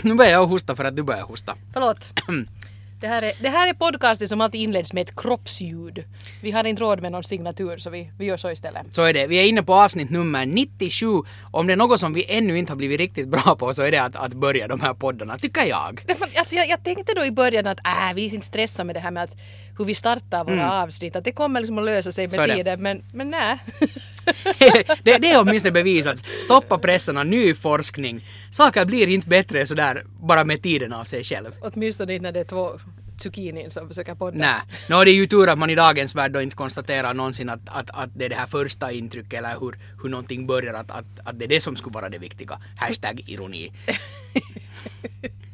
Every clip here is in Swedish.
nu börjar jag hosta för att du börjar hosta. Förlåt. Det här, är, det här är podcasten som alltid inleds med ett kroppsljud. Vi har inte råd med någon signatur så vi, vi gör så istället. Så är det. Vi är inne på avsnitt nummer 97. Om det är något som vi ännu inte har blivit riktigt bra på så är det att, att börja de här poddarna, tycker jag. Alltså jag, jag tänkte då i början att äh, vi är inte stressa med det här med att hur vi startar våra avsnitt, att det kommer liksom att lösa sig Mm. Med tiden. Men, men nej. det, det är åtminstone bevisat. Stoppa pressen och ny forskning. Saker blir inte bättre sådär bara med tiden av sig själv. Åtminstone inte när det är två zucchinin som försöker podda. Nej, no, det är ju tur att man i dagens värld då inte konstaterar någonsin att, att, att det är det här första intrycket eller hur, hur någonting börjar, att, att, att det är det som skulle vara det viktiga. Hashtag ironi.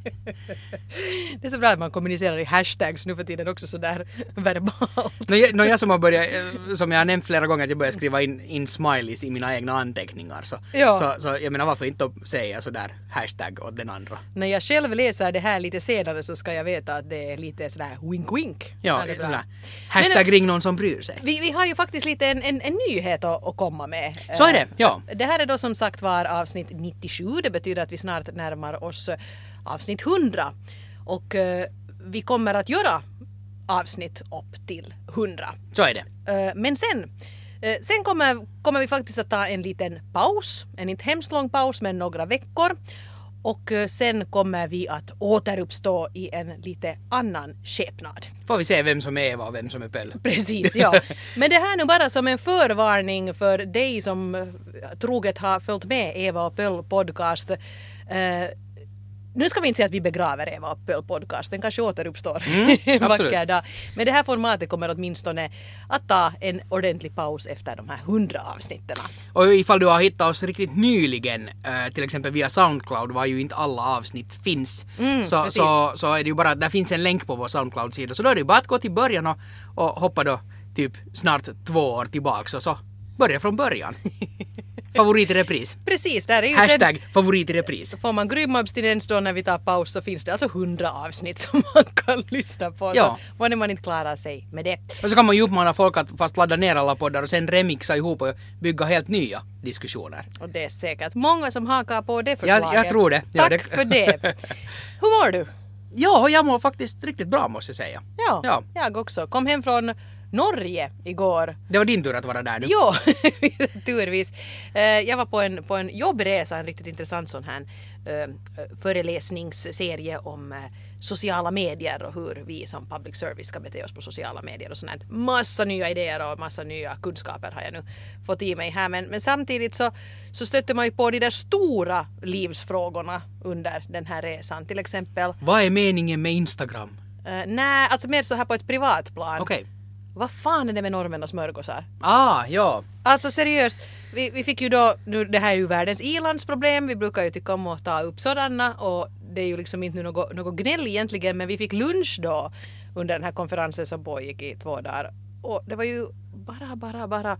Det är så bra att man kommunicerar i hashtags nu för tiden också sådär verbalt. Nå, jag, nå, jag som har börjat, eh, som jag har nämnt flera gånger, att jag börjar skriva in, in smileys i mina egna anteckningar. Så, Ja. så, så jag menar varför inte säga sådär hashtag åt den andra. När jag själv läser det här lite senare så ska jag veta att det är lite sådär wink wink. Ja, det är bra. sådär. Hashtag ring någon som bryr sig. Vi, vi har ju faktiskt lite en, en, en nyhet att, att komma med. Så är det, ja. Eh, Det här är då som sagt var avsnitt 97. Det betyder att vi snart närmar oss eh, avsnitt 100. Och eh, vi kommer att göra avsnitt upp till 100. Så är det. Eh, Men sen, eh, sen kommer, kommer vi faktiskt att ta en liten paus. En inte hemskt lång paus men några veckor. Och eh, sen kommer vi att återuppstå i en lite annan skepnad. Får vi se vem som är Eva och vem som är Pelle. Precis, ja. Men det här nu bara som en förvarning för dig som eh, troget har följt med Eva och Pöll podcast. Nu ska vi inte säga att vi begraver Eva och Pöll podcast, den kanske återuppstår en absolut. vacker dag. Men det här formatet kommer åtminstone att ta en ordentlig paus efter de här hundra avsnitten. Och ifall du har hittat oss riktigt nyligen, eh, till exempel via Soundcloud, var ju inte alla avsnitt finns, så, Mm, precis. så, så är det ju bara att där finns en länk på vår Soundcloud-sida. Så då är det ju bara att gå till början och, och hoppa då typ snart två år tillbaks och så börja från början. Favorit i repris. Precis, där är ju sen... Hashtag favorit i repris. Får man grym abstinens då när vi tar paus så finns det alltså hundra avsnitt som man kan lyssna på. Ja. Så när man inte klarar sig med det. Och så kan man ju uppmana folk att fast ladda ner alla poddar och sen remixa ihop och bygga helt nya diskussioner. Och det är säkert många som hakar på det förslaget. Jag- jag tror det. Tack det- för det. Hur mår du? Ja, jag mår faktiskt riktigt bra måste jag säga. Ja, Ja. jag också. Kom hem från Norge igår. Det var din tur att vara där nu. Jo, turvis. Eh, Jag var på en, på en jobbresa, en riktigt intressant sån här eh, föreläsningsserie om eh, sociala medier och hur vi som public service ska bete oss på sociala medier och sånt. Massa nya idéer och massa nya kunskaper har jag nu fått i mig här. Men, men samtidigt så, så stötte man ju på de där stora livsfrågorna under den här resan. Till exempel, Vad är meningen med Instagram? eh, nej, alltså mer så här på ett privat plan. Okej. Vad fan är det med norrmän och smörgåsar? Ah, ja. Alltså seriöst, vi, vi fick ju då, nu det här är ju världens ilandsproblem, vi brukar ju tycka om att ta upp sådana och det är ju liksom inte något, något gnäll egentligen men vi fick lunch då under den här konferensen som pågick i två dagar och det var ju bara, bara, bara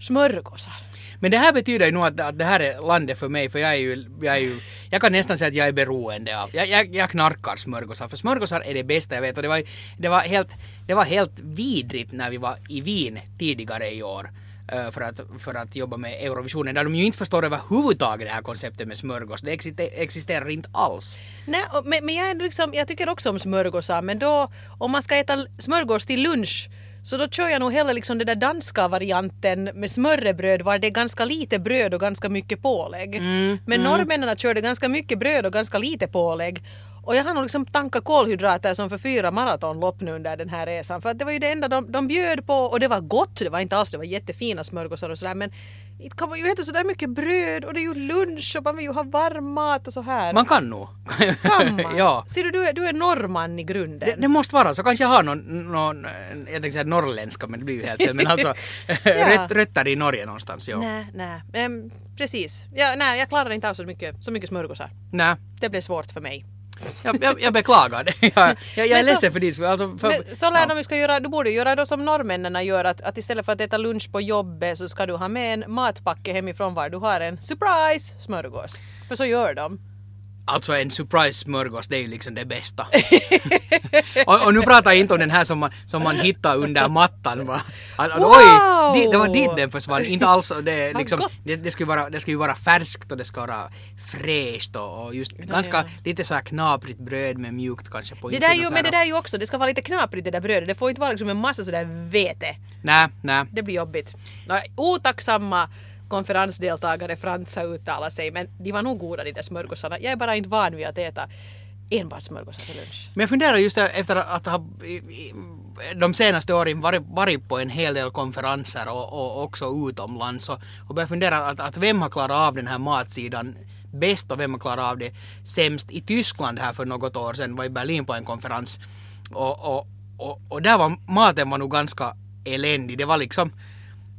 smörgåsar. Men det här betyder ju nog att, att det här är landet för mig för jag är ju, jag är ju, jag kan nästan säga att jag är beroende av, jag, jag, jag knarkar smörgåsar för smörgåsar är det bästa jag vet och det var, det var helt, det var helt vidrigt när vi var i Wien tidigare i år eh, för att, för att jobba med Eurovisionen där de ju inte förstår överhuvudtaget det här konceptet med smörgås. Det existerar, inte alls. Nej, men, men jag, liksom, jag tycker också om smörgåsar men då om man ska äta smörgås till lunch så då kör jag nog hellre liksom den där danska varianten med smörrebröd var det är ganska lite bröd och ganska mycket pålägg. men norrmännen körde ganska mycket bröd och ganska lite pålägg. Och jag har nog liksom tankat kolhydrater som för fyra maratonlopp nu under den här resan. För att det var ju det enda de, de bjöd på och det var gott. Det var inte alls, det var jättefina smörgåsar och sådär men inte kan man ju äta sådär mycket bröd och det är ju lunch och man vill ju ha varm mat och så här. Man kan nog. Kan man? ja. Ser du, du är, du är norrman i grunden. Det, det måste vara så. Kanske jag har någon, någon jag tänkte säga norrländska men det blir ju helt fel. Men alltså röt, rötter i Norge någonstans. Ja. Nej, nej. Ehm, precis. Ja, nej, jag klarar inte av så mycket, så mycket smörgåsar. Nej. Det blev svårt för mig. Jag, jag, jag beklagar det. Jag, jag, jag är så- ledsen för din skull. Alltså, för, så lär ja. de ska göra, du borde göra då som norrmännen gör att, att istället för att äta lunch på jobbet så ska du ha med en matpacke hemifrån var du har en surprise smörgås. För så gör de. Alltså en surprise smörgås, det är ju liksom det bästa. och, och nu pratar jag inte om den här som man, som man hittar under mattan. Bara. Att, att, Wow! Oj, di- det var dit den försvann. Inte alls, det, liksom, det, det, ska ju vara, det ska ju vara färskt och det ska vara fräscht och, och just ganska ja. lite så här knaprigt bröd med mjukt kanske på Det insidan. där ju, men det där är ju också, det ska vara lite knaprigt det där brödet. Det får inte vara liksom en massa sådär vete. Nej, nej. Det blir jobbigt. Otacksamma konferensdeltagare fransar uttala sig men de var nog goda de där smörgåsarna. Jag är bara inte van vid att äta enbart smörgåsar till lunch. Men jag funderar just efter att ha de senaste åren varit, varit på en hel del konferenser och, och också utomlands och, och börjar fundera att, att vem har klarat av den här matsidan bäst och vem har klarat av det sämst. I Tyskland här för något år sedan var i Berlin på en konferens och, och, och, och där var maten var nog ganska eländig. Det var liksom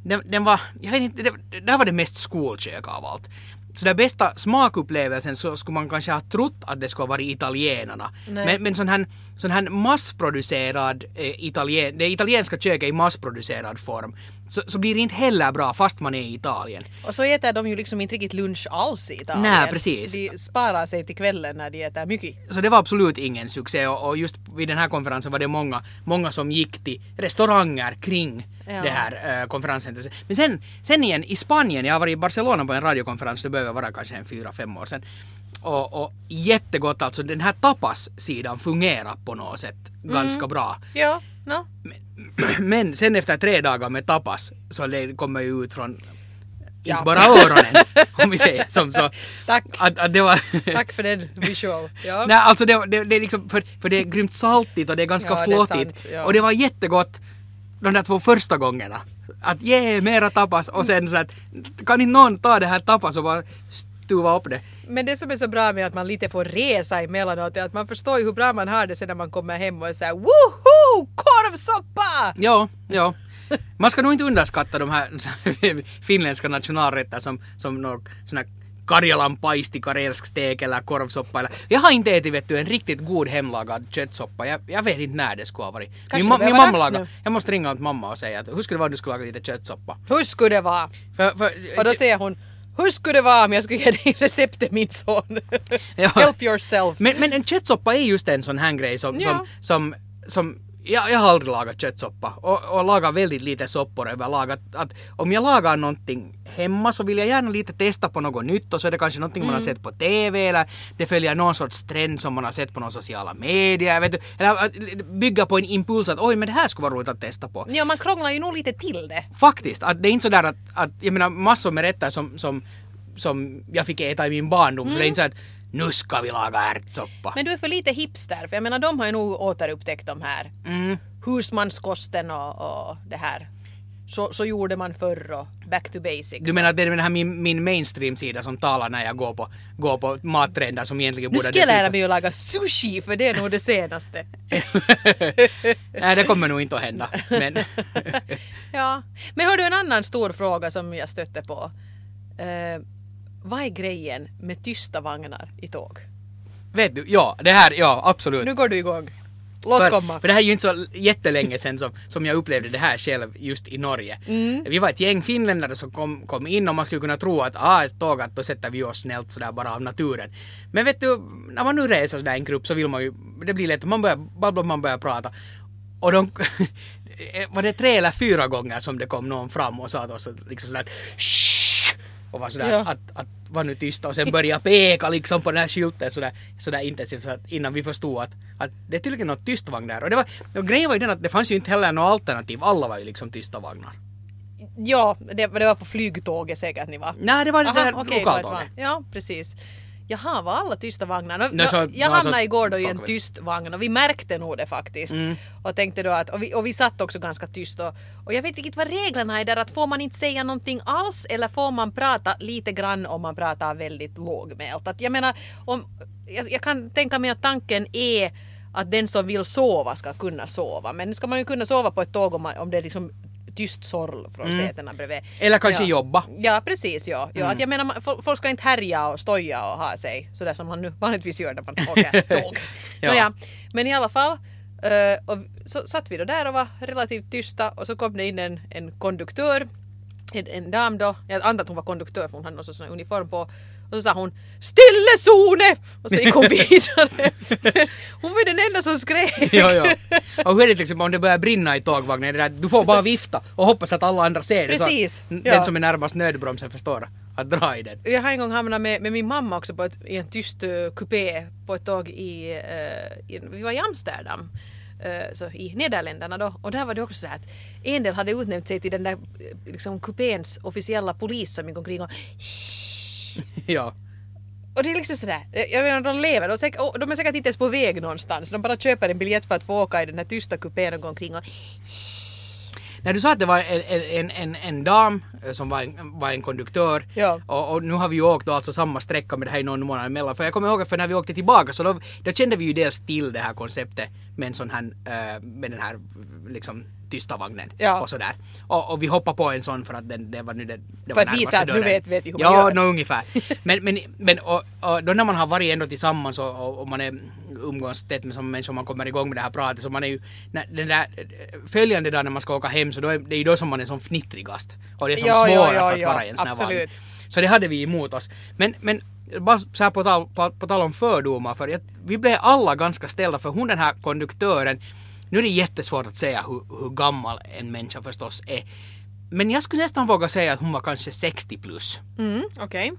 den, den var, jag vet inte, det, där var det mest skolkök av allt. Så den bästa smakupplevelsen så skulle man kanske ha trott att det skulle ha varit italienarna. Nej. Men, men sån här, sån här massproducerad eh, italien, det italienska köket i massproducerad form så, så blir det inte heller bra fast man är i Italien. Och så äter de ju liksom inte riktigt lunch alls i Italien. Nej, precis. De sparar sig till kvällen när de äter mycket. Så det var absolut ingen succé och, och just vid den här konferensen var det många, många som gick till restauranger kring Ja. det här äh, konferenscentret. Men sen, sen igen i Spanien, jag varit i Barcelona på en radiokonferens, det behöver vara kanske en fyra, fem år sedan. Och, och jättegott alltså, den här tapas-sidan fungerar på något sätt ganska bra. Ja, no. Men sen efter tre dagar med tapas så kommer ju ut från Ja. inte bara öronen, om vi säger som så. Tack. Att, att det var... Tack för den visual. Ja. Nej, alltså det, det, det är liksom, för, för det är grymt saltigt och det är ganska Ja, flottigt. ja. Och det var jättegott de där två första gångerna. Att ge mera tapas och sen så att kan inte någon ta det här tapas och bara stuva upp det. Men det som är så bra med att man lite får resa emellanåt är att man förstår ju hur bra man har det sen när man kommer hem och är såhär woho! Korvsoppa! Ja, ja. Man ska nog inte underskatta de här finländska nationalrätter som, som någon sån här Karjalan paisti, karelsk stek eller korvsoppa. Eller. Jag har inte ätit vet du, en riktigt god hemlagad köttsoppa. Jag, jag vet inte när det skulle ha varit. Kanske Min, ma- min mamma lagar. nu. Jag måste ringa åt mamma och säga att hur skulle det vara om du skulle laga lite köttsoppa? Hur skulle det vara? För, för, Och då säger hon hur skulle det vara om jag skulle ge dig receptet min son? Ja. Help yourself. Men, men en köttsoppa är just en sån här grej som, Ja. som, som, som jag, jag har aldrig lagat köttsoppa och, och lagar väldigt lite soppor överlag. Att, att om jag lagar någonting hemma så vill jag gärna lite testa på något nytt och så är det kanske någonting man har sett på TV eller det följer någon sorts trend som man har sett på några sociala medier. Vet du, eller att bygga på en impuls att oj men det här skulle vara roligt att testa på. Ja, man krånglar ju nog lite till det. Faktiskt, att det är inte sådär att, att jag menar massor med rätter som, som, som jag fick äta i min barndom så det är inte så att nu ska vi laga ärtsoppa. Men du är för lite hipster, för jag menar de har ju nog återupptäckt de här Mm. husmanskosten och, och det här. Så, så gjorde man förr och back to basics. Du menar att det är den här min, min mainstream-sida som talar när jag går på, går på mattrender som egentligen nu borde... ska jag lära mig att laga sushi, för det är nog det senaste. Nej, det kommer nog inte att hända. Men, ja. Men har du en annan stor fråga som jag stötte på? Eh, vad är grejen med tysta vagnar i tåg? vet du, ja, det här, ja, absolut. Nu går du igång. Låt för, komma. för det här är ju inte så jättelänge sedan som, som jag upplevde det här själv just i Norge. Mm. Vi var ett gäng finländare som kom, kom in och man skulle kunna tro att ah, ett tåg, att då sätter vi oss snällt sådär bara av naturen. Men vet du, när man nu reser sådär en grupp så vill man ju, det blir lätt, man börjar babbla, man börjar prata. Och de, var det tre eller fyra gånger som det kom någon fram och sa till oss liksom sådär! Och var sådär Ja. att, att var nu tysta och sen började peka liksom på den här skylten sådär, sådär intensivt så att innan vi förstod att, att det är tydligen något tyst vagn där. Och, det var, och grejen var ju den att det fanns ju inte heller något alternativ, alla var ju liksom tysta vagnar. Ja, det, det var på flygtåget säkert ni var. Nej, det var det där okej, lokaltåget. Ja, precis. Jaha, var alla tysta vagnar? Nå, Nej, så- jag hamnade igår då i en tyst vagn och vi märkte nog det faktiskt. Mm. Och tänkte då att, och vi, och vi satt också ganska tyst och, och jag vet inte riktigt vad reglerna är där att får man inte säga någonting alls eller får man prata lite grann om man pratar väldigt lågmält. Att jag menar, om, jag, jag kan tänka mig att tanken är att den som vill sova ska kunna sova. Men ska man ju kunna sova på ett tåg om, man, om det liksom tyst sorl från sätena bredvid. Mm. Eller kanske Ja. jobba. Ja, precis. Ja. Ja, Mm. att jag menar, folk ska inte härja och stoja och ha sig sådär som man nu vanligtvis gör när man åker tåg. Ja. Nåja, men i alla fall. eh, och så satt vi då där och var relativt tysta och så kom det in en, en konduktör, en, en dam då, jag antar att hon var konduktör för hon hade någon sån här uniform på Och så sa hon Stillezone! Och så gick hon vidare. hon var den enda som skrek. jo, jo. Och hur är det till exempel om det börjar brinna i tågvagnen? Det där, du får bara vifta och hoppas att alla andra ser det. Precis, Så den ja. som är närmast nödbromsen förstår att dra i den. Jag har en gång hamnat med, med min mamma också på ett, i en tyst uh, kupé på ett tåg i, eh, i, vi var i Amsterdam. eh, så i Nederländerna då. Och där var det också så här att en del hade utnämnt sig till den där eh, liksom kupéns officiella polis som gick omkring och ja. och det är liksom sådär, jag menar de lever, de, är säkert, och de är säkert inte ens på väg någonstans. De bara köper en biljett för att få åka i den här tysta kupén och gå omkring och När du sa att det var en, en, en, en dam eh, som var en, var en konduktör Ja. och, och nu har vi ju åkt alltså samma sträcka med det här i någon månad emellan. För jag kommer ihåg att för när vi åkte tillbaka så då, då kände vi ju dels till det här konceptet med en sån här, eh, med den här liksom tysta vagnen Ja. och sådär. Och, och vi hoppade på en sån för att den, det var nu det, det För var att visa att nu vet- vet vi hur man Ja, gör. nå ungefär. Men, men, men och, och då när man har varit ändå tillsammans och, och, man är umgås tätt med samma människor man kommer igång med det här pratet så man är ju, när, den där följande dag när man ska åka hem så då är det är ju då som man är som fnittrigast. Och det är som Ja, ja, svårast ja, att ja, vara i en sån här vagn. Så det hade vi emot oss. Men, men bara så här på tal, på, på tal om fördomar, för jag, vi blev alla ganska ställda för hon den här konduktören, nu är det jättesvårt att säga hur, hur gammal en människa förstås är. Men jag skulle nästan våga säga att hon var kanske 60 plus. mm, okej.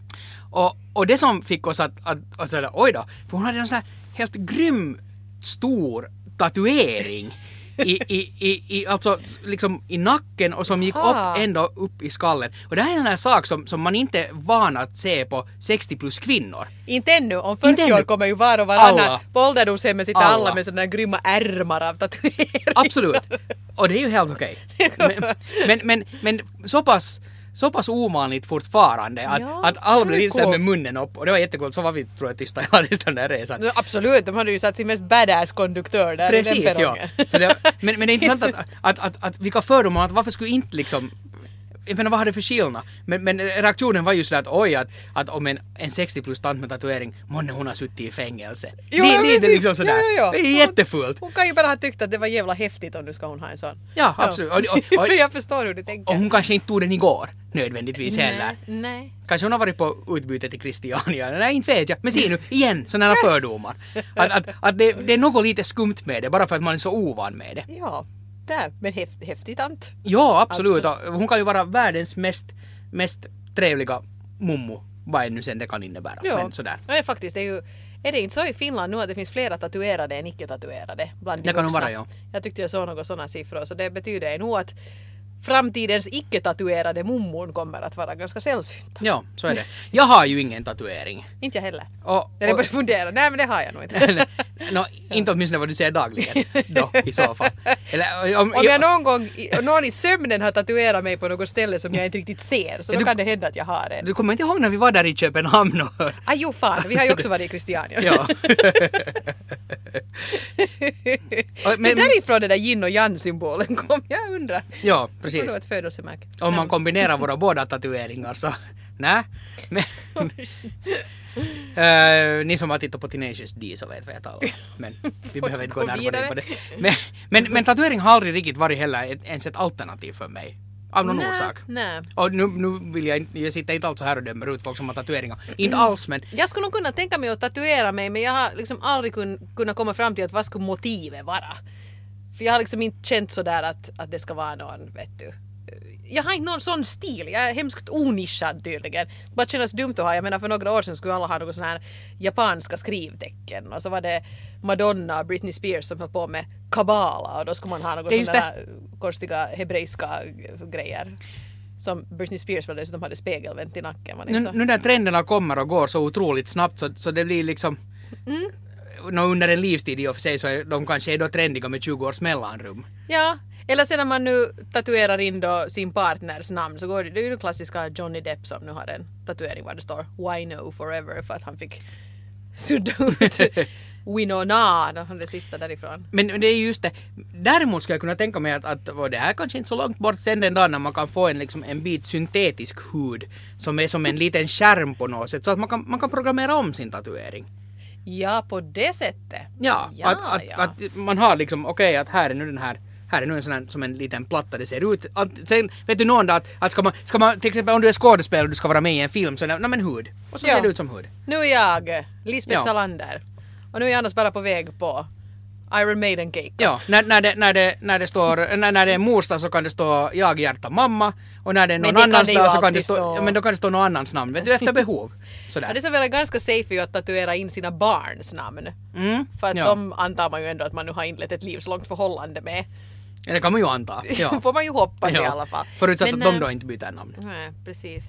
Och, och det som fick oss att, att, att säga oj då, för hon hade en sån här helt grym stor tatuering i, i, i, i, alltså liksom i nacken och som gick Aha. upp ända upp i skallen. Och det här är en här sak som, som man inte är van att se på 60 plus kvinnor. Inte ännu, om Inte 40 år ännu. kommer ju var och varannan. Alla. På ålderdomshemmet sitter Alla. alla med sådana grymma ärmar av tatueringar. Absolut. Och det är ju helt okej. Men, men, men, men så pass så pass ovanligt fortfarande att, Ja, att alla blev här med munnen upp och det var jättekult. Så var vi tror jag tysta hela den där resan. No, absolut, de hade ju satt sin mest badass konduktör där i den Precis, ja. Så det, men, men det är intressant att, att, att, att vilka fördomar, att varför skulle inte liksom jag menar vad har det för skillnad? Men, men reaktionen var ju sådär att oj att, att om en, en 60 plus tant med tatuering, månne hon har suttit i fängelse. Jo, ja, lite precis. liksom sådär. Ja, ja. Det är jättefult. Hon kan ju bara ha tyckt att det var jävla häftigt om nu ska hon ha en sån. Ja, absolut. Och, och, och, jag förstår hur du tänker. och hon kanske inte tog den igår nödvändigtvis heller. Nej, nej. Kanske hon har varit på utbyte till Christiania. Nej, inte vet jag. Men se nu, igen, sådana här fördomar. Att, att, att det, det är något lite skumt med det, bara för att man är så ovan med det. Ja, där. Men häft, häftig tant. Ja, absolut. Och Hon kan ju vara världens mest, mest trevliga mummo, vad än nu sen det kan innebära. Ja, Men sådär. Nej, faktiskt, det är ju är det inte så i Finland nu att det finns flera tatuerade än icke-tatuerade bland de Det kan nog vara, ja. Jag tyckte jag såg några sådana siffror så det betyder nog att framtidens icke-tatuerade mummon kommer att vara ganska sällsynta. Ja, så är det. Jag har ju ingen tatuering. Inte jag heller. Och, Jag bara och, fundera, nej men det har jag nog inte. no, inte åtminstone vad du ser dagligen då i så fall. Eller, om, Om jag någon gång, någon i sömnen har tatuerat mig på något ställe som jag inte riktigt ser så Ja, då du- kan det hända att jag har en. Du kommer inte ihåg när vi var där i Köpenhamn och... Ah, jo fan, vi har ju också varit i Christiania. Ja. Men, men- därifrån den där yin och yang symbolen kom, jag undrar. Ja, Det precis. ett födelsemärke. Om man kombinerar våra båda tatueringar så... Nej. Men, Eh, ni som har tittat på Tenacious D så vet vad jag talar om. Men vi behöver inte gå närmare in på det. Men, men, men tatuering har aldrig riktigt varit heller ett, ens ett alternativ för mig. Av någon Nej, orsak. nej. Och nu, nu vill jag inte, jag sitter inte alltså här och dömer ut folk som har tatueringar. Inte alls men Jag skulle nog kunna tänka mig att tatuera mig men jag har liksom aldrig kun, kunnat komma fram till att vad skulle motivet vara. För jag har liksom inte känt sådär att, att det ska vara någon, vet du. Jag har inte någon sån stil, jag är hemskt onischad tydligen. Det bara känns dumt att ha, jag menar för några år sedan skulle alla ha något sån här japanska skrivtecken och så var det Madonna och Britney Spears som höll på med kabala och då skulle man ha något sådana här konstiga hebreiska grejer. Som Britney Spears väl dessutom hade spegelvänt i nacken. det nu, nu när trenderna kommer och går så otroligt snabbt så, så det blir liksom... Mm. Nå, under en livstid i och för sig så är de kanske är då trendiga med 20 års mellanrum. Ja, eller sen när man nu tatuerar in då sin partners namn så går det, det är ju den klassiska Johnny Depp som nu har en tatuering där det står Why no forever för att han fick sudda ut Winona, det sista därifrån. Men det är just det. Däremot skulle jag kunna tänka mig att, att och det här är kanske inte så långt bort sen den dagen när man kan få en, liksom, en bit syntetisk hud som är som en liten skärm på något sätt så att man kan, man kan programmera om sin tatuering. Ja, på det sättet. Ja, ja, att, att, ja. att man har liksom, okej att här är nu den här Här är nu en sån här, som en liten platta det ser ut. Sen vet du någon dag att, att ska, man, ska man, till exempel om du är skådespelare och du ska vara med i en film så är det, men hud. Och så Ja. ser det ut som hud. Nu är jag Lisbeth Ja. Salander. Och nu är jag annars bara på väg på Iron Maiden cake. Ja, när, när, det, när, det, när det står, när, när det är mors dag så kan det stå jag hjärta mamma och när det är Men någon det annans dag så kan det stå, stå. ja, men då kan det stå någon annans namn, vet du, efter behov. Ja, Sådär. det är väl ganska safe ju att tatuera in sina barns namn. Mm, För att ja. de antar man ju ändå att man nu har inlett ett livslångt förhållande med. Ja, det kan man ju anta. Ja. får man ju hoppas i Ja. alla fall. Förutsatt Men, att de eh, då inte byter namn. Nej, precis.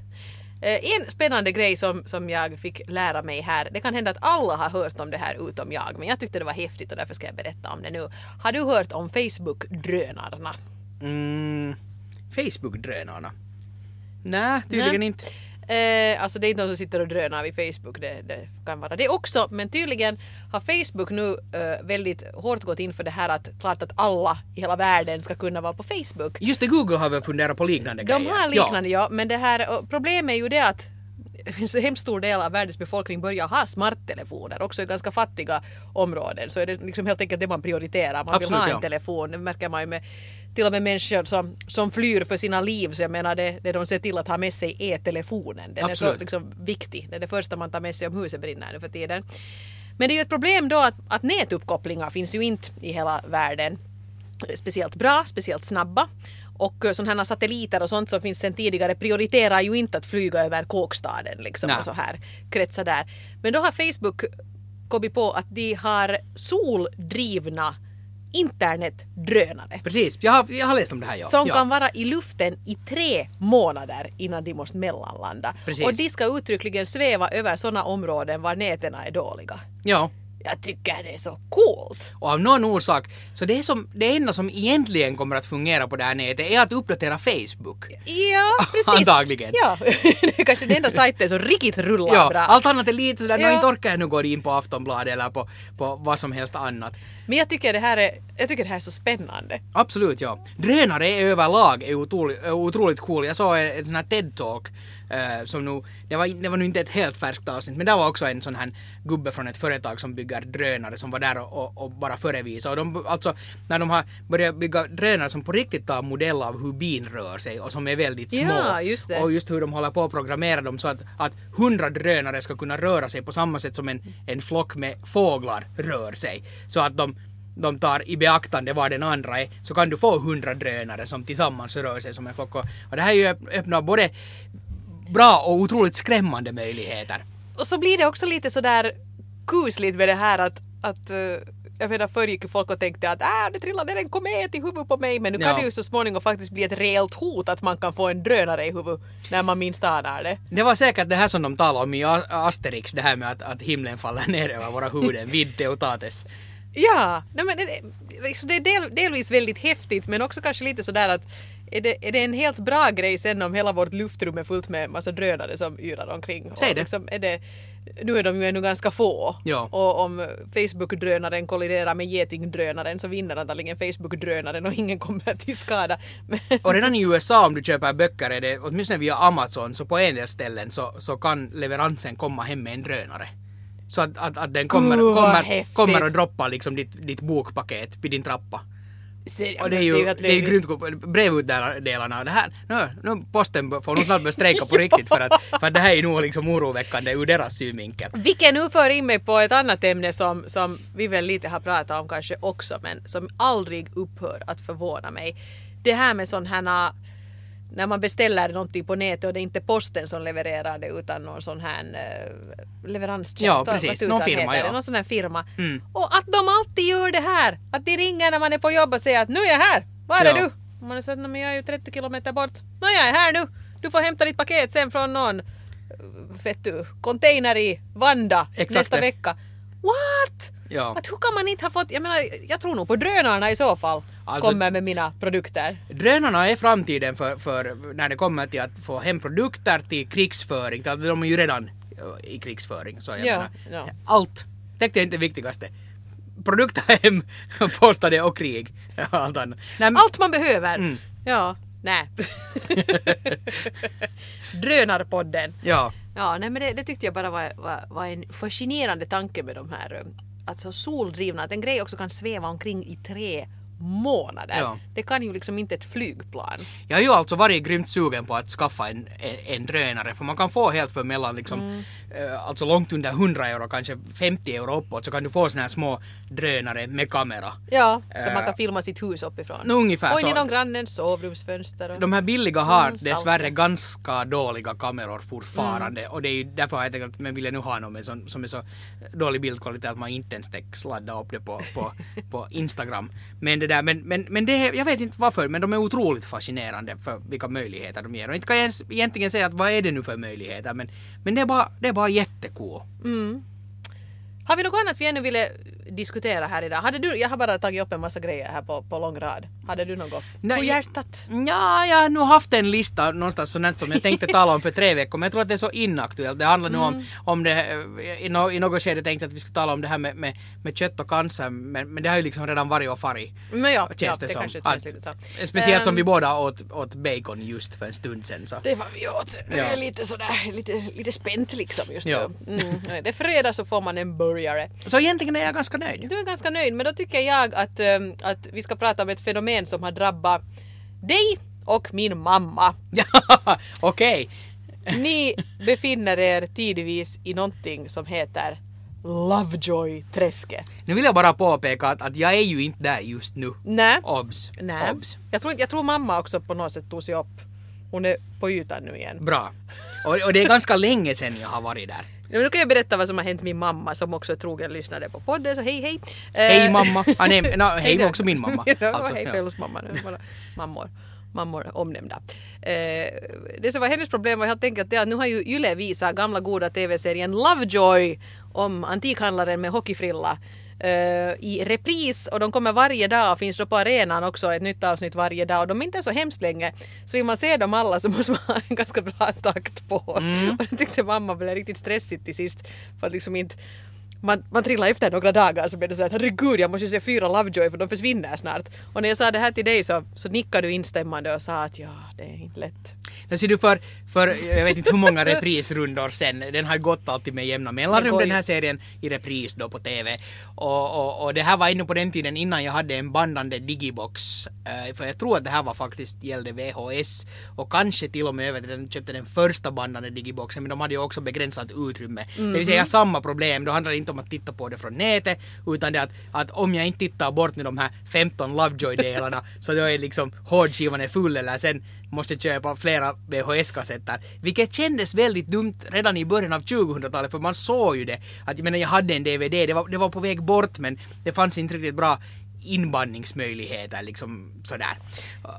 Eh, En spännande grej som, som jag fick lära mig här, det kan hända att alla har hört om det här utom jag, men jag tyckte det var häftigt och därför ska jag berätta om det nu. Har du hört om Facebook-drönarna? Mm, Facebook-drönarna? Nej, tydligen Nej. inte. Eh, alltså det är inte någon som sitter och drönar vid Facebook, det, det kan vara det också. Men tydligen har Facebook nu eh, väldigt hårt gått in för det här att klart att alla i hela världen ska kunna vara på Facebook. Just det, Google har väl funderat på liknande De grejer. har liknande ja, men det här problemet är ju det att en så hemskt stor del av världens befolkning börjar ha smarttelefoner, också i ganska fattiga områden. Så är det liksom helt enkelt det man prioriterar. Man vill Absolut, ha en ja. telefon, det märker man ju med till och med människor som, som flyr för sina liv. Så jag menar det, det de ser till att ha med sig är telefonen. Den är så Absolut. liksom viktig. Det är det första man tar med sig om huset brinner nu för tiden. Men det är ju ett problem då att, att nätuppkopplingar finns ju inte i hela världen speciellt bra, speciellt snabba. Och eh, sådana här satelliter och sånt som finns sedan tidigare prioriterar ju inte att flyga över kåkstaden liksom Nej. och så här kretsa där. Men då har Facebook kommit på att de har soldrivna internetdrönare Precis, jag har, jag har läst om det här ja. som ja. kan vara i luften i tre månader innan de måste mellanlanda. Precis. Och de ska uttryckligen sväva över sådana områden var näten är dåliga. Ja. Jag tycker det är så coolt! Och av någon orsak, så det är som, det enda som egentligen kommer att fungera på det här nätet är att uppdatera Facebook. Ja, precis. Antagligen. Ja, det är kanske den enda sajten som riktigt rullar Ja, bra. allt annat är lite sådär, Ja. inte orkar jag nu gå in på Aftonbladet eller på, på vad som helst annat. Men jag tycker det här är, jag tycker det här är så spännande. Absolut, ja. Drönare överlag är otroligt, otroligt cool. Jag såg en sån här TED-talk eh, som nu, det var, det var nu inte ett helt färskt avsnitt, men det var också en sån här gubbe från ett företag som bygger drönare som var där och, och, och bara förevisade. Och de, alltså, när de har börjat bygga drönare som på riktigt tar modell av hur bin rör sig och som är väldigt små. Ja, just. Och just hur de håller på att programmera dem så att, att hundra drönare ska kunna röra sig på samma sätt som en, en flock med fåglar rör sig. Så att de, de tar i beaktande var den andra är, så kan du få hundra drönare som tillsammans rör sig som en flock. Och, det här är ju öpp- öppnar både bra och otroligt skrämmande möjligheter. Och så blir det också lite sådär kusligt med det här att, att eh, jag menar förr gick ju folk och tänkte att äh, det trillade ner en komet i huvudet på mig men nu kan Ja. det ju så småningom faktiskt bli ett reellt hot att man kan få en drönare i huvudet när man minst anar det. Det var säkert det här som de talade om i Asterix, det här med att, att himlen faller ner över våra huvuden vid Teutates. Ja, nej men det, det är del, delvis väldigt häftigt men också kanske lite sådär att är det, är det en helt bra grej sen om hela vårt luftrum är fullt med massa drönare som yrar omkring? Säg det. Liksom är det. Nu är de ju ännu ganska få. Ja. Och om Facebook-drönaren kolliderar med getingdrönaren så vinner antagligen Facebook-drönaren och ingen kommer till skada. Och redan i USA om du köper böcker är det åtminstone via Amazon så på en del ställen så, så kan leveransen komma hem med en drönare. Så att, att, att den kommer, Gud, kommer, häftigt. kommer och droppar liksom ditt, ditt bokpaket vid din trappa. Ser- Och det är ju, det är ju trevligt. grymt brevutdelarna. Det här, nu, nu posten får nog snart börja strejka på riktigt för att, för att det här är nog liksom oroväckande ur deras synvinkel. Vilket nu för in mig på ett annat ämne som, som vi väl lite har pratat om kanske också men som aldrig upphör att förvåna mig. Det här med sån här när man beställer någonting på nätet och det är inte posten som levererar det utan någon sån här eh, leveranstjänst. Ja, precis. Någon firma, ja. Någon sån här firma. Mm. Och att de alltid gör det här. Att de ringer när man är på jobb och säger att nu är jag här. Var är Ja. du? Och man säger att "Nej, men jag är ju 30 kilometer bort. Nå jag är här nu. Du får hämta ditt paket sen från någon vet du, container i Vanda Exakt nästa det. vecka. What? Ja. Att hur kan man inte ha fått, jag menar, jag tror nog på drönarna i så fall Alltså- kommer med mina produkter. Drönarna är framtiden för, för när det kommer till att få hem produkter till krigsföring. Alltså, De är ju redan i krigsföring. Så jag Ja, menar, ja. Allt. Det är inte det viktigaste. Produkter hem, postade och krig. Allt annat. Nej, Allt man behöver. Mm. Ja, nej. Drönarpodden. Ja. Ja, nej men det, det tyckte jag bara var, var, var en fascinerande tanke med de här eh, alltså soldrivna, att en grej också kan sväva omkring i tre månader. Ja. Det kan ju liksom inte ett flygplan. Jag har ju alltså varit grymt sugen på att skaffa en, en, en drönare för man kan få helt för mellan liksom, Mm. eh, alltså långt under 100 euro, kanske 50 euro uppåt så kan du få såna här små drönare med kamera. Ja, så Eh, man kan filma sitt hus uppifrån. nå, ungefär Och in så. genom grannens sovrumsfönster. Och... De här billiga har Mm, dessvärre ganska dåliga kameror fortfarande Mm. och det är ju därför jag tänkt att man vill nu ha någon som, som är så dålig bildkvalitet att man inte ens tänker sladda upp det på, på, på Instagram. Men det där, men, men, men det, jag vet inte varför, men de är otroligt fascinerande för vilka möjligheter de ger. Och inte kan jag ens egentligen säga att vad är det nu för möjligheter, men, men det är bara, det är bara jättecool. Mm. Har vi något annat vi ännu ville diskutera här idag? Hade du, jag har bara tagit upp en massa grejer här på, på lång rad. Hade du något Nej, på hjärtat? Ja, jag har nu haft en lista någonstans sånt som jag tänkte tala om för tre veckor, men jag tror att det är så inaktuellt. Det handlar nu Mm. om, om det, eh, i, no, i något skede tänkte jag att vi skulle tala om det här med, med, med kött och cancer, men, men det har ju liksom redan varit och farit. Men ja, känns ja det det som. kanske Att- känns lite så. Speciellt som Ehm, vi båda åt, åt bacon just för en stund sedan. Så. Det var vi åt. Det Ja. är lite sådär, lite, lite spänt liksom just Ja. nu. Mm. Det är fredag så får man en burgare. så egentligen är jag ganska nöjd. Du är ganska nöjd, men då tycker jag att, ehm, att vi ska prata om ett fenomen som har drabbat dig och min mamma. Okej. Ni befinner er tidvis i någonting som heter Lovejoy-träsket. Nu vill jag bara påpeka att, att jag är ju inte där just nu. Nej. Obs. Nej. Obs. Jag tror, jag tror mamma också på något sätt tog sig upp. Hon är på ytan nu igen. Bra. Och, och det är ganska länge sedan jag har varit där. Nu kan jag berätta vad som har hänt min mamma som också är trogen lyssnare på podden, så hej hej! Hej Eh, mamma. Ah, nej, no, hej då. också min mamma. Alltså, hej ja. Pellus mamma, nu bara mammor, mammor omnämnda. Eh, det som var hennes problem var helt enkelt det att nu har ju Yle visat gamla goda tv-serien Lovejoy om antikhandlaren med hockeyfrilla i repris och de kommer varje dag, finns då på arenan också ett nytt avsnitt varje dag och de är inte så hemskt länge. Så vill man se dem alla så måste man ha en ganska bra takt på. Mm. Och det tyckte mamma blev riktigt stressigt till sist för att liksom inte man, man trillar efter några dagar så blir det så att herregud jag måste ju se fyra Lovejoy för de försvinner snart. Och när jag sa det här till dig så, så nickade du instämmande och sa att ja, det är inte lätt. Nu ser du för, för, jag vet inte hur många reprisrundor sen, den har gått alltid med jämna mellanrum den här serien i repris då på TV. Och, och, och det här var ännu på den tiden innan jag hade en bandande digibox. Eh, för jag tror att det här var faktiskt gällde VHS och kanske till och med över till den köpte den första bandande digiboxen men de hade ju också begränsat utrymme. Det vill Mhm. säga samma problem, då handlar det inte om att titta på det från nätet utan det att, att om jag inte tittar bort med de här 15 Lovejoy-delarna så då är liksom hårdskivan är full eller sen måste köpa flera VHS-kassetter. Vilket kändes väldigt dumt redan i början av 2000-talet för man såg ju det. Att jag menar jag hade en DVD, det var, det var på väg bort men det fanns inte riktigt bra inbandningsmöjligheter liksom sådär.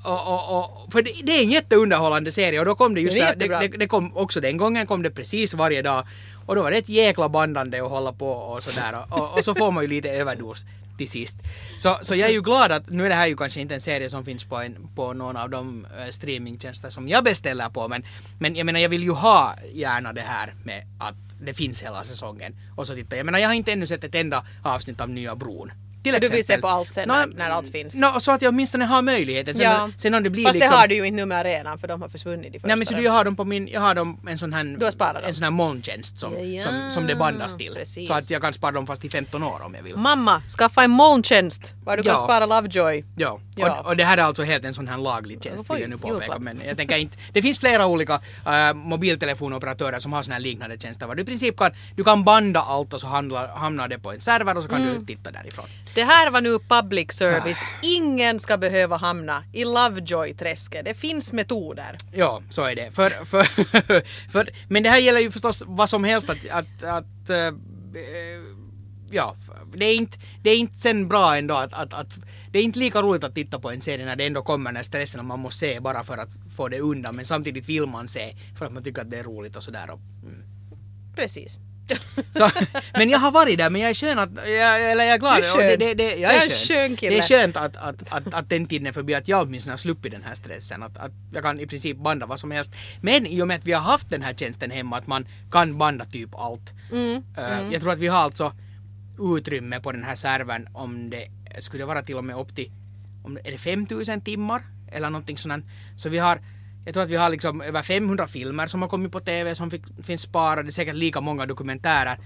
Och, och, och, för det, det är en jätteunderhållande serie och då kom det just det, jättebra. det, det kom också den gången kom det precis varje dag och då var det ett jäkla bandande att hålla på och sådär och, och, och så får man ju lite överdos till sist. Så, så jag är ju glad att, nu är det här ju kanske inte en serie som finns på, en, på någon av de eh, streamingtjänster som jag beställer på men, men jag menar jag vill ju ha gärna det här med att det finns hela säsongen och så tittar jag. menar jag har inte ännu sett ett enda avsnitt av Nya Bron. Till du vill se på allt sen Nå, när- när allt finns. Nå, så att jag åtminstone har möjligheten. Sen, Ja. sen om det blir Fast liksom... det har du ju inte nu med arenan för de har försvunnit. Nej men så du, jag har dem på min, jag har dem en sån här, Du har sparat en sån här molntjänst som, Ja, ja. som, som det bandas till. Precis. Så att jag kan spara dem fast i 15 år om jag vill. Mamma, skaffa en molntjänst var du kan Ja. spara Lovejoy. Ja, Ja. Och, och det här är alltså helt en sån här laglig tjänst vill jag nu påpeka. Men jag tänker inte, det finns flera olika äh, mobiltelefonoperatörer som har såna här liknande tjänster. Var du i princip kan, du kan banda allt och så handlar, hamnar det på en server och så kan Mm. du titta därifrån. Det här var nu public service. Ingen ska behöva hamna i Lovejoy-träsket. Det finns metoder. Ja, så är det. För, för, för, men det här gäller ju förstås vad som helst att, att, att äh, ja, det är, inte, det är inte sen bra ändå att, att, att det är inte lika roligt att titta på en serie när det ändå kommer den här stressen och man måste se bara för att få det undan men samtidigt vill man se för att man tycker att det är roligt och sådär. Mm. Precis. Så, men jag har varit där men jag är skön att, jag, eller jag är glad. Du är och det, skön. det, det, jag Jag är är en skön. skön kille. Det är skönt att, att, att, att den tiden är förbi, att jag åtminstone har sluppit den här stressen. Att, att jag kan i princip banda vad som helst. Men i och med att vi har haft den här tjänsten hemma, att man kan banda typ allt. Mm, eh, Jag tror att vi har alltså utrymme på den här servern om det skulle vara till och med upp till, om är det 5000 timmar? Eller någonting sånt. Så vi har jag tror att vi har liksom över 500 filmer som har kommit på TV som fick, finns sparade, säkert lika många dokumentärer.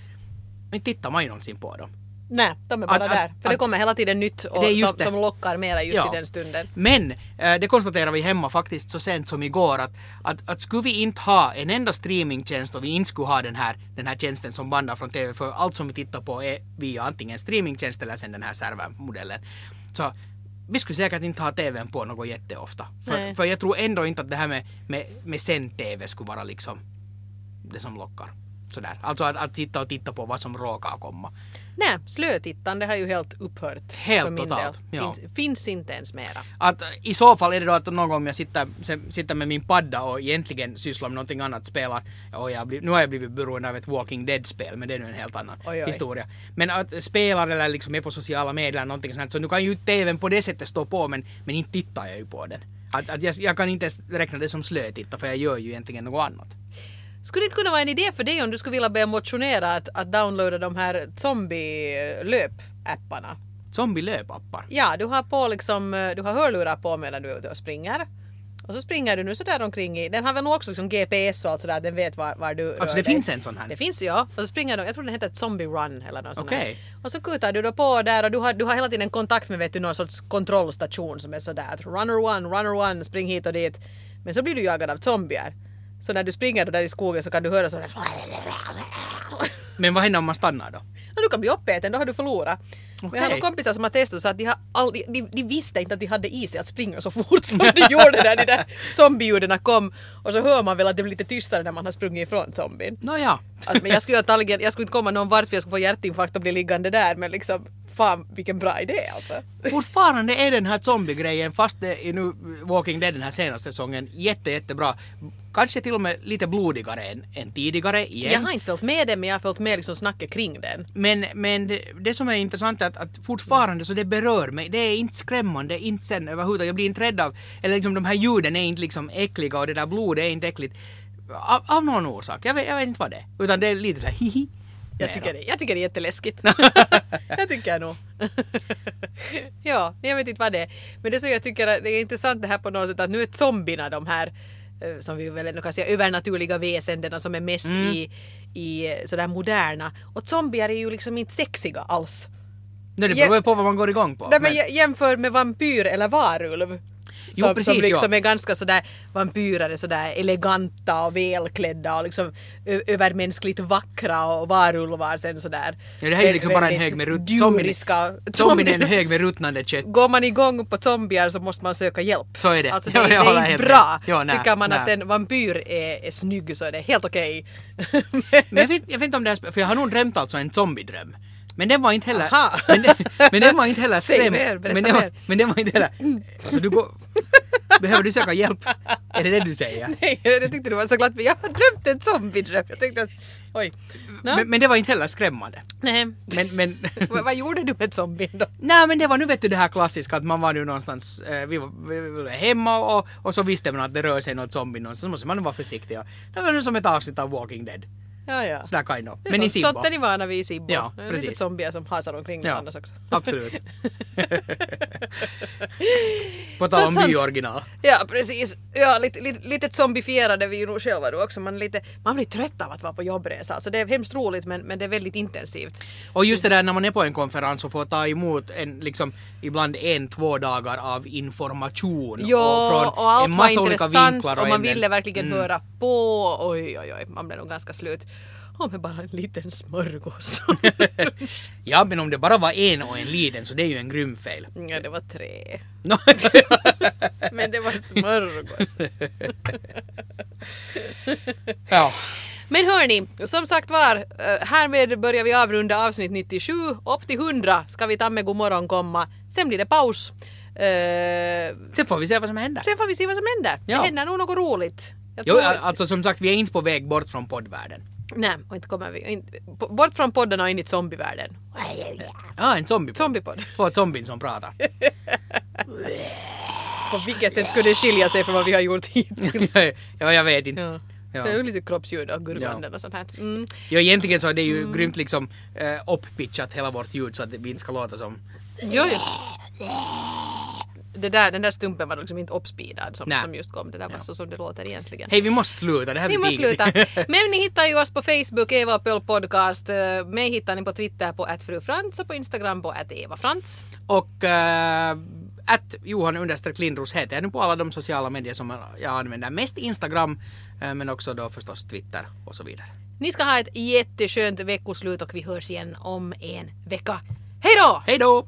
Men tittar man ju någonsin på dem? Nej, de är bara Att- där. att- För det att- kommer hela tiden nytt och Det som, det. som lockar mera just Ja. i den stunden. Men eh, det konstaterar vi hemma faktiskt så sent som igår att, att, att skulle vi inte ha en enda streamingtjänst och vi inte skulle ha den här, den här tjänsten som bandar från TV för allt som vi tittar på är via antingen streamingtjänst eller sen den här servermodellen. Så vi skulle säkert inte ha TVn på något jätteofta. För, Nej. för jag tror ändå inte att det här med, med, med sänd-TV skulle vara liksom det som lockar. Sådär. Alltså att, att sitta och titta på vad som råkar komma. Nej, slötittande har ju helt upphört. Helt totalt, ja. Finns, finns inte ens mera. Att i så fall är det då att någon gång jag sitter, sitter med min padda och egentligen sysslar med någonting annat, spelar, och jag blivit, nu har jag blivit beroende av ett Walking Dead-spel, men det är nu en helt annan Oj, oj. historia. Men att spelar eller liksom är på sociala medier eller någonting sånt, så nu kan ju TVn på det sättet stå på, men, men inte tittar jag ju på den. Att, att jag, jag kan inte ens räkna det som slötitta, för jag gör ju egentligen något annat. Skulle det inte kunna vara en idé för dig om du skulle vilja börja motionera att, att downloada de här zombie-löp-apparna? Zombie-löpappar. Ja, du har på liksom, du har hörlurar på medan du är ute och springer. Och så springer du nu sådär omkring i, den har väl nog också liksom GPS och allt sådär, den vet var, var du rör Alltså det dig. finns en sån här? Det finns ja. Och så springer du, jag tror den heter Zombie Run eller något sånt här. Och så kutar du då på där och du har, du har hela tiden kontakt med vet du, någon sorts kontrollstation som är sådär att runner one, runner one, spring hit och dit. Men så blir du jagad av zombier. Så när du springer där i skogen så kan du höra sådär Men vad händer om man stannar då? och du kan bli uppäten, då har du förlorat. Men jag har några kompisar som har testat så att de, har aldrig, de, de visste inte att de hade i sig att springa så fort som de gjorde när de där zombieljuden kom. Och så hör man väl att det blir lite tystare när man har sprungit ifrån zombien. Nåja. Att, men jag skulle, jag skulle inte komma någon vart för jag skulle få hjärtinfarkt och bli liggande där men liksom fan vilken bra idé alltså. Fortfarande är den här zombie-grejen, fast det är nu Walking Dead den här senaste säsongen, jätte, jättebra. Kanske till och med lite blodigare än, än tidigare igen. Jag har inte följt med det men jag har följt med liksom snacket kring den. Men, men det, det som är intressant är att, att fortfarande så det berör mig. Det är inte skrämmande, inte sen överhuvudtaget. Jag blir inte rädd av, eller liksom de här ljuden är inte liksom äckliga och det där blodet är inte äckligt. Av, av någon orsak. Jag vet, jag vet inte vad det är. Utan det är lite så här hihi. Jag tycker, det, jag tycker det är jätteläskigt. jag tycker nog. ja, jag vet inte vad det är. Men det som jag tycker att det är intressant det här på något sätt att nu är zombierna de här eh, som vi väl ändå kan säga övernaturliga väsendena som är mest i, i eh, sådär moderna. Och zombier är ju liksom inte sexiga alls. Nej, det beror ju på vad man går igång på. Nej, men Men- jä- jämför med vampyr eller varulv. Jo, Som, precis, som liksom ja. är ganska sådär, vampyrer är sådär eleganta och välklädda och liksom övermänskligt vackra och varulvar sen sådär. Ja, det här är ju liksom bara en hög med rutt. Djuriska. Zombien är en hög med ruttnande kött. Går man igång på zombier så måste man söka hjälp. Så är det. Alltså Ja, det, det jag håller är inte bra. Ja, nej, Tycker man att nej. en vampyr är, är snygg så är det helt okej. Men jag vet, jag vet inte om det är, sp- för jag har nog drömt alltså en zombiedröm. Men den var inte heller... Aha. Men, den, men den var inte heller skräm. mer, men, den var, men den var inte heller... Så du går... Behöver du söka hjälp? Är det det du säger? Nej, jag tyckte du var så glad. Men jag har drömt en zombiedröm. Jag tänkte att oj. Nå, Men, men det var inte heller skrämmande. nej. Men, men... vad, gjorde du med zombien då? Nej men det var nu vet du det här klassiska att man var nu någonstans, eh, vi, var, vi var hemma och, och så visste man att det rör sig något zombie någonstans, så måste man vara försiktig. och- Det var nu som ett avsnitt av Walking Dead. Ja, ja. Sådär kind of. Men i sånt- Sibbo. Sånt är ni vana vid i Sibbo. Ja, Det är precis. Lite zombier som hasar omkring Ja, annars också. absolut. På tal om byoriginal. Ja, precis. Ja, lite, lite, lite zombifierade vi ju nog själva då också. Man, lite, man blir trött av att vara på jobbresa. Alltså det är hemskt roligt men, men det är väldigt intensivt. Och just det där när man är på en konferens och får ta emot en, liksom, ibland en, två dagar av information. Ja, och från och allt en var massa olika intressant vinklar. och man en- ville verkligen Mm. höra på. Oj, oj, oj, man blev nog ganska slut. Om det bara en liten smörgås. Ja, men om det bara var en och en liten så det är ju en grym fel. ja, det var tre. Men det var en smörgås. ja. Men hörni, som sagt var, eh, härmed börjar vi avrunda avsnitt 97. Upp till 100 ska vi ta med god morgon komma. Sen blir det paus. Eh, Sen får vi se vad som händer. sen får vi se vad som händer. Ja. Det händer nog något roligt. Jag Jo, alltså som sagt, vi är inte på väg bort från poddvärlden. Nej, och inte kommer vi. Inte, bort från podden och in i zombievärlden. Ja, en zombie Zombiepodd. Två zombien som pratar. På vilket sätt skulle det skilja sig från vad vi har gjort hittills? ja, jag vet inte. Ja. Ja. Det är ju lite kroppsljud och gurglanden och sånt här. Mm. Ja, egentligen så är det ju grymt liksom uh, upppitchat hela vårt ljud så att vi inte ska låta som... Jo, jo. Det där, den där stumpen var liksom inte uppspeedad som, som just kom. Det där var så som det låter egentligen. Hej, vi måste sluta. Det här Vi blir måste sluta. Men ni hittar ju oss på Facebook, Eva och Pöl Podcast. Eh, Mig hittar ni på Twitter på @frufrans och på Instagram på @evafrans. Och äh, att Johan understreck Lindros heter jag nu på alla de sociala medier som jag använder. Mest Instagram, äh, men också då förstås Twitter och så vidare. Ni ska ha ett jätteskönt veckoslut och vi hörs igen om en vecka. Hej då! Hej då!